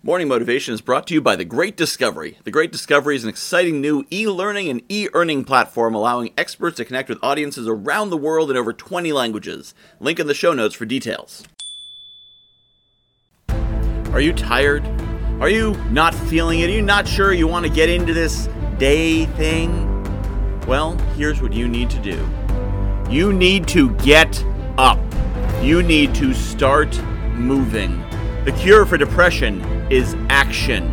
Morning Motivation is brought to you by The Great Discovery. The Great Discovery is an exciting new e learning and e earning platform allowing experts to connect with audiences around the world in over 20 languages. Link in the show notes for details. Are you tired? Are you not feeling it? Are you not sure you want to get into this day thing? Well, here's what you need to do you need to get up, you need to start moving. The cure for depression is action.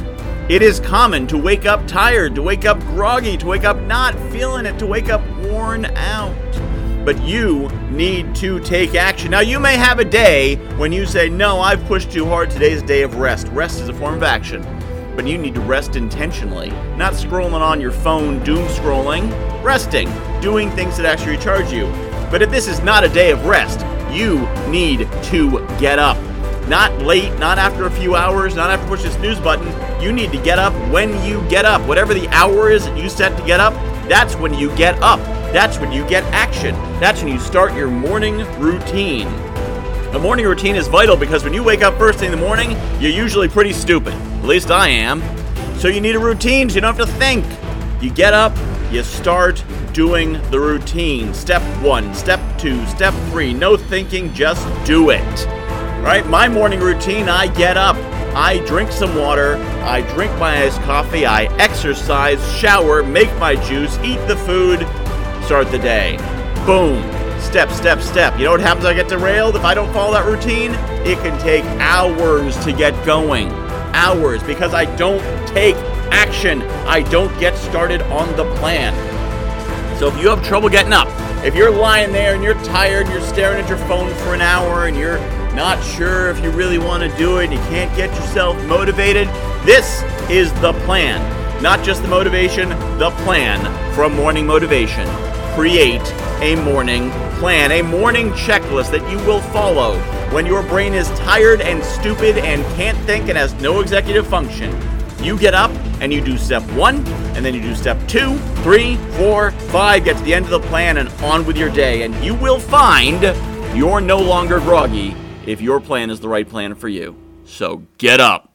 It is common to wake up tired, to wake up groggy, to wake up not feeling it, to wake up worn out. But you need to take action. Now, you may have a day when you say, No, I've pushed too hard. Today's a day of rest. Rest is a form of action. But you need to rest intentionally, not scrolling on your phone, doom scrolling, resting, doing things that actually recharge you. But if this is not a day of rest, you need to get up. Not late, not after a few hours, not after push the snooze button. You need to get up when you get up. Whatever the hour is that you set to get up, that's when you get up. That's when you get action. That's when you start your morning routine. The morning routine is vital because when you wake up first thing in the morning, you're usually pretty stupid. At least I am. So you need a routine so you don't have to think. You get up, you start doing the routine. Step one, step two, step three. No thinking, just do it right? My morning routine I get up, I drink some water, I drink my iced coffee, I exercise, shower, make my juice, eat the food, start the day. Boom. Step, step, step. You know what happens I get derailed if I don't follow that routine? It can take hours to get going. Hours because I don't take action. I don't get started on the plan. So if you have trouble getting up, if you're lying there and you're tired, you're staring at your phone for an hour and you're not sure if you really want to do it, and you can't get yourself motivated, this is the plan. Not just the motivation, the plan from Morning Motivation. Create a morning plan, a morning checklist that you will follow when your brain is tired and stupid and can't think and has no executive function. You get up and you do step one, and then you do step two, three, four, five, get to the end of the plan and on with your day, and you will find you're no longer groggy if your plan is the right plan for you. So get up.